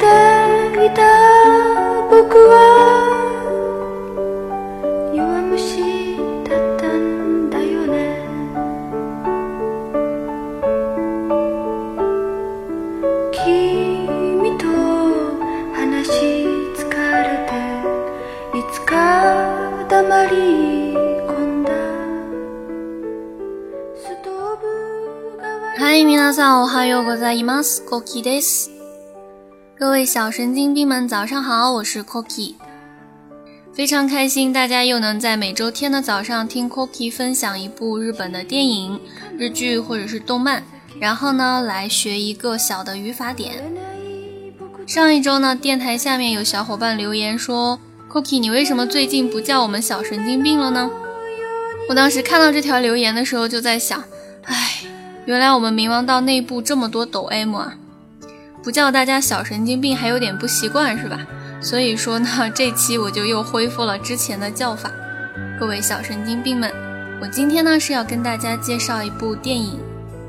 ていた僕は弱虫だったんだよね君と話し疲れていつか黙り込んだストーブが嗨，皆さんおはようございます。Koki です。各位小神经病们，早上好，我是 Cookie，。非常开心，大家又能在每周天的早上听 Cookie 分享一部日本的电影、日剧或者是动漫，然后呢来学一个小的语法点。上一周呢，电台下面有小伙伴留言说，Cookie，你为什么最近不叫我们小神经病了呢？我当时看到这条留言的时候就在想，唉。原来我们冥王道内部这么多抖 M 啊，不叫大家小神经病还有点不习惯是吧？所以说呢，这期我就又恢复了之前的叫法。各位小神经病们，我今天呢是要跟大家介绍一部电影《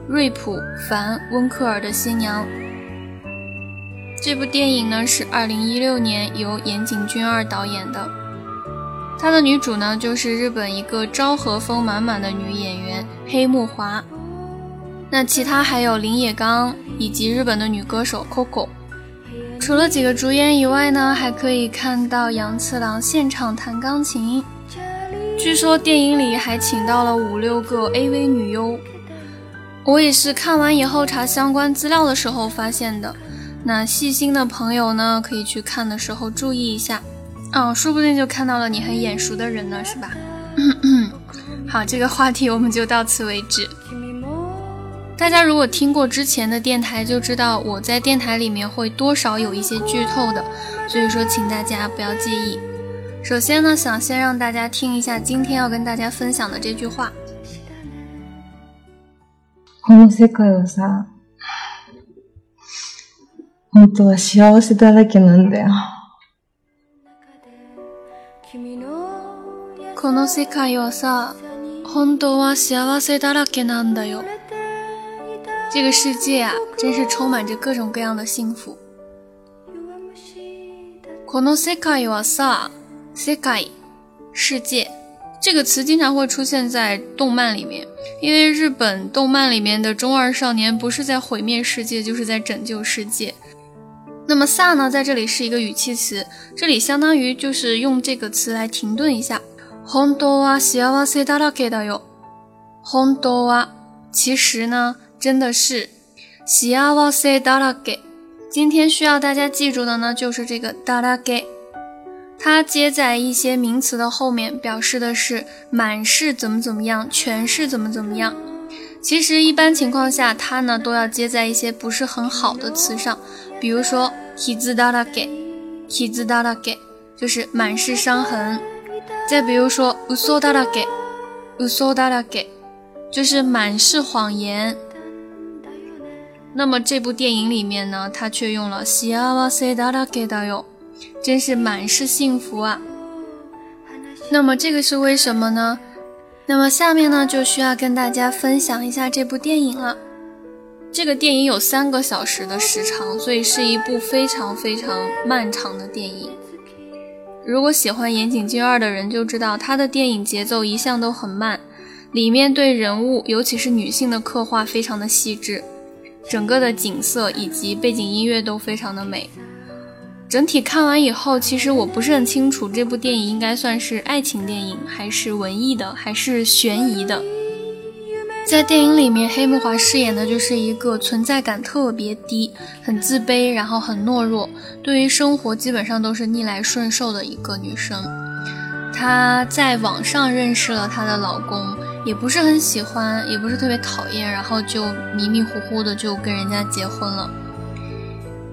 瑞普·凡·温克尔的新娘》。这部电影呢是2016年由岩井俊二导演的，他的女主呢就是日本一个昭和风满满的女演员黑木华。那其他还有林野刚以及日本的女歌手 Coco。除了几个主演以外呢，还可以看到杨次郎现场弹钢琴。据说电影里还请到了五六个 AV 女优。我也是看完以后查相关资料的时候发现的。那细心的朋友呢，可以去看的时候注意一下。哦，说不定就看到了你很眼熟的人呢，是吧？好，这个话题我们就到此为止。大家如果听过之前的电台，就知道我在电台里面会多少有一些剧透的，所以说请大家不要介意。首先呢，想先让大家听一下今天要跟大家分享的这句话。この世界はさ、本当は幸せだらけなんだよ。この世界はさ、本当は幸せだらけなんだよ。 这个世界啊，真是充满着各种各样的幸福。この世界はさ、世界，世界，这个词经常会出现在动漫里面，因为日本动漫里面的中二少年不是在毁灭世界，就是在拯救世界。那么“萨”呢，在这里是一个语气词，这里相当于就是用这个词来停顿一下。本当は幸せだらけだよ。本当は，其实呢。 真的是幸せだらけ。今天需要大家记住的呢，就是这个だらけ，它接在一些名词的后面，表示的是满是怎么怎么样，全是怎么怎么样。其实一般情况下，它呢都要接在一些不是很好的词上，比如说傷だらけ，傷だらけ就是满是伤痕。再比如说嘘だらけ，嘘だらけ就是满是谎言。 那么这部电影里面呢，他却用了幸せだらけだよ，真是满是幸福啊。那么这个是为什么呢？那么下面呢就需要跟大家分享一下这部电影了。这个电影有三个小时的时长，所以是一部非常非常漫长的电影。如果喜欢岩井俊二的人就知道，他的电影节奏一向都很慢，里面对人物，尤其是女性的刻画非常的细致。 整个的景色以及背景音乐都非常的美。整体看完以后，其实我不是很清楚这部电影应该算是爱情电影，还是文艺的，还是悬疑的。在电影里面，黑木华饰演的就是一个存在感特别低、很自卑，然后很懦弱，对于生活基本上都是逆来顺受的一个女生。她在网上认识了她的老公。也不是很喜欢，也不是特别讨厌，然后就迷迷糊糊的就跟人家结婚了。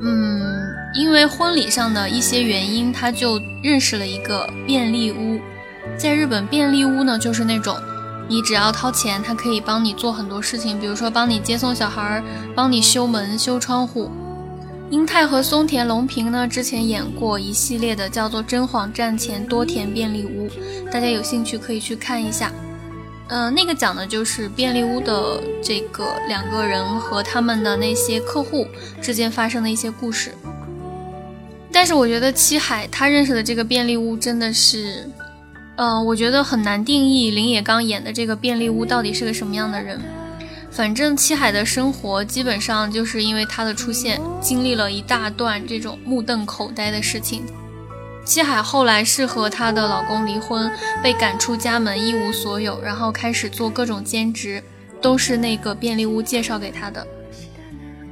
嗯，因为婚礼上的一些原因，他就认识了一个便利屋。在日本，便利屋呢就是那种你只要掏钱，他可以帮你做很多事情，比如说帮你接送小孩，帮你修门、修窗户。英泰和松田龙平呢之前演过一系列的叫做《真谎战前多田便利屋》，大家有兴趣可以去看一下。嗯，那个讲的就是便利屋的这个两个人和他们的那些客户之间发生的一些故事。但是我觉得七海他认识的这个便利屋真的是，嗯，我觉得很难定义林野刚演的这个便利屋到底是个什么样的人。反正七海的生活基本上就是因为他的出现，经历了一大段这种目瞪口呆的事情。七海后来是和她的老公离婚，被赶出家门，一无所有，然后开始做各种兼职，都是那个便利屋介绍给她的。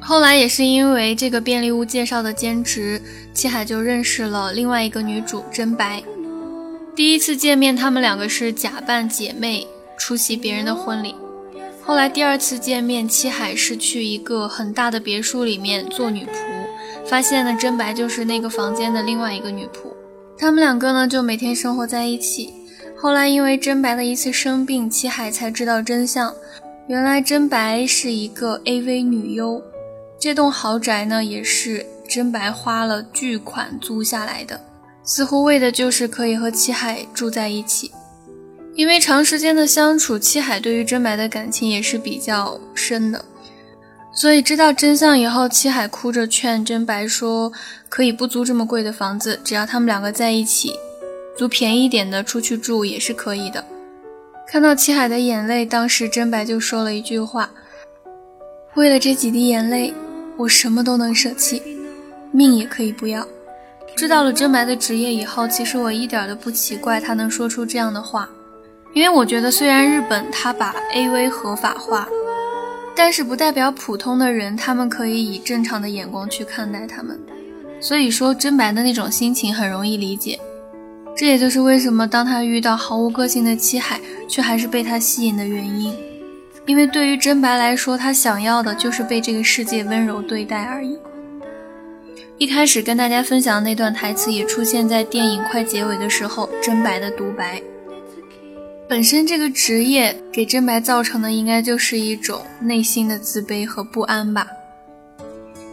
后来也是因为这个便利屋介绍的兼职，七海就认识了另外一个女主真白。第一次见面，他们两个是假扮姐妹出席别人的婚礼。后来第二次见面，七海是去一个很大的别墅里面做女仆，发现呢真白就是那个房间的另外一个女仆。他们两个呢就每天生活在一起。后来因为真白的一次生病，七海才知道真相，原来真白是一个 AV 女优。这栋豪宅呢也是真白花了巨款租下来的，似乎为的就是可以和七海住在一起。因为长时间的相处，七海对于真白的感情也是比较深的，所以知道真相以后，七海哭着劝真白说：“可以不租这么贵的房子，只要他们两个在一起，租便宜一点的出去住也是可以的。”看到七海的眼泪，当时真白就说了一句话：“为了这几滴眼泪，我什么都能舍弃，命也可以不要。”知道了真白的职业以后，其实我一点都不奇怪他能说出这样的话。因为我觉得，虽然日本他把 AV 合法化，但是不代表普通的人他们可以以正常的眼光去看待他们。所以说，真白的那种心情很容易理解。这也就是为什么当他遇到毫无个性的七海，却还是被他吸引的原因。因为对于真白来说，他想要的就是被这个世界温柔对待而已。一开始跟大家分享的那段台词，也出现在电影快结尾的时候，真白的独白。本身这个职业给真白造成的应该就是一种内心的自卑和不安吧，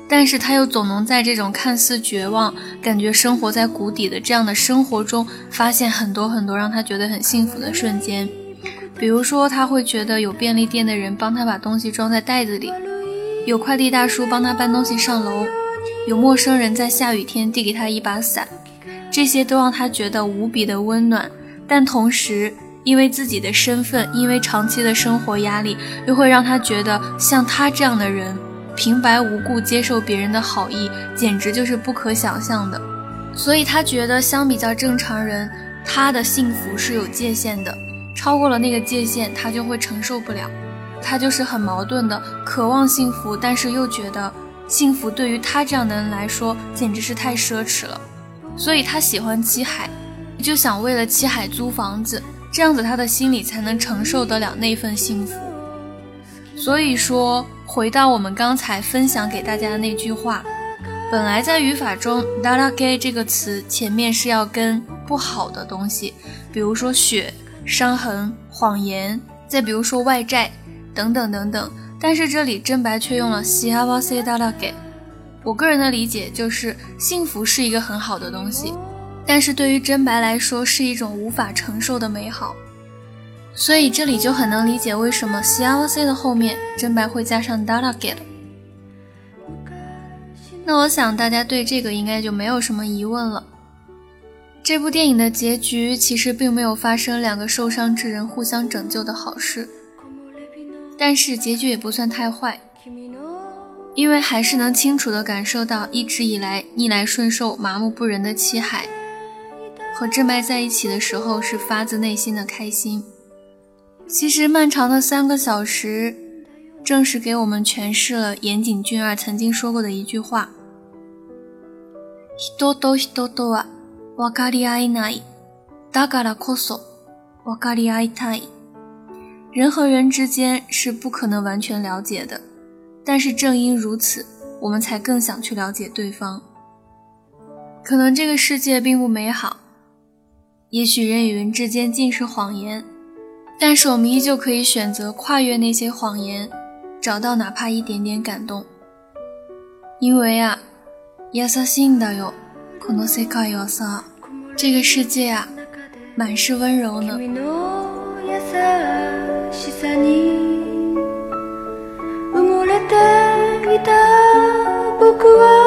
但是他又总能在这种看似绝望、感觉生活在谷底的这样的生活中，发现很多很多让他觉得很幸福的瞬间。比如说，他会觉得有便利店的人帮他把东西装在袋子里，有快递大叔帮他搬东西上楼，有陌生人在下雨天递给他一把伞，这些都让他觉得无比的温暖，但同时。因为自己的身份，因为长期的生活压力，又会让他觉得像他这样的人，平白无故接受别人的好意，简直就是不可想象的。所以他觉得，相比较正常人，他的幸福是有界限的，超过了那个界限，他就会承受不了。他就是很矛盾的，渴望幸福，但是又觉得幸福对于他这样的人来说，简直是太奢侈了。所以他喜欢七海，就想为了七海租房子。这样子，他的心里才能承受得了那份幸福。所以说，回到我们刚才分享给大家的那句话，本来在语法中 d a r a g 这个词前面是要跟不好的东西，比如说血、伤痕、谎言，再比如说外债等等等等。但是这里真白却用了 s i a v a s e d a r a g 我个人的理解就是，幸福是一个很好的东西。但是对于真白来说是一种无法承受的美好，所以这里就很能理解为什么 C L C 的后面真白会加上 Dara Get。那我想大家对这个应该就没有什么疑问了。这部电影的结局其实并没有发生两个受伤之人互相拯救的好事，但是结局也不算太坏，因为还是能清楚地感受到一直以来逆来顺受、麻木不仁的七海。和真白在一起的时候是发自内心的开心。其实漫长的三个小时，正是给我们诠释了岩井俊二曾经说过的一句话：“人と人とは分かり合えない。だからこそ分かり合いたい。”人和人之间是不可能完全了解的，但是正因如此，我们才更想去了解对方。可能这个世界并不美好。 也许人与人之间尽是谎言，但是我们依旧可以选择跨越那些谎言，找到哪怕一点点感动。因为啊，優しいんだよ、この世界はさ。这个世界啊，满是温柔呢。 しさに埋もれていた僕は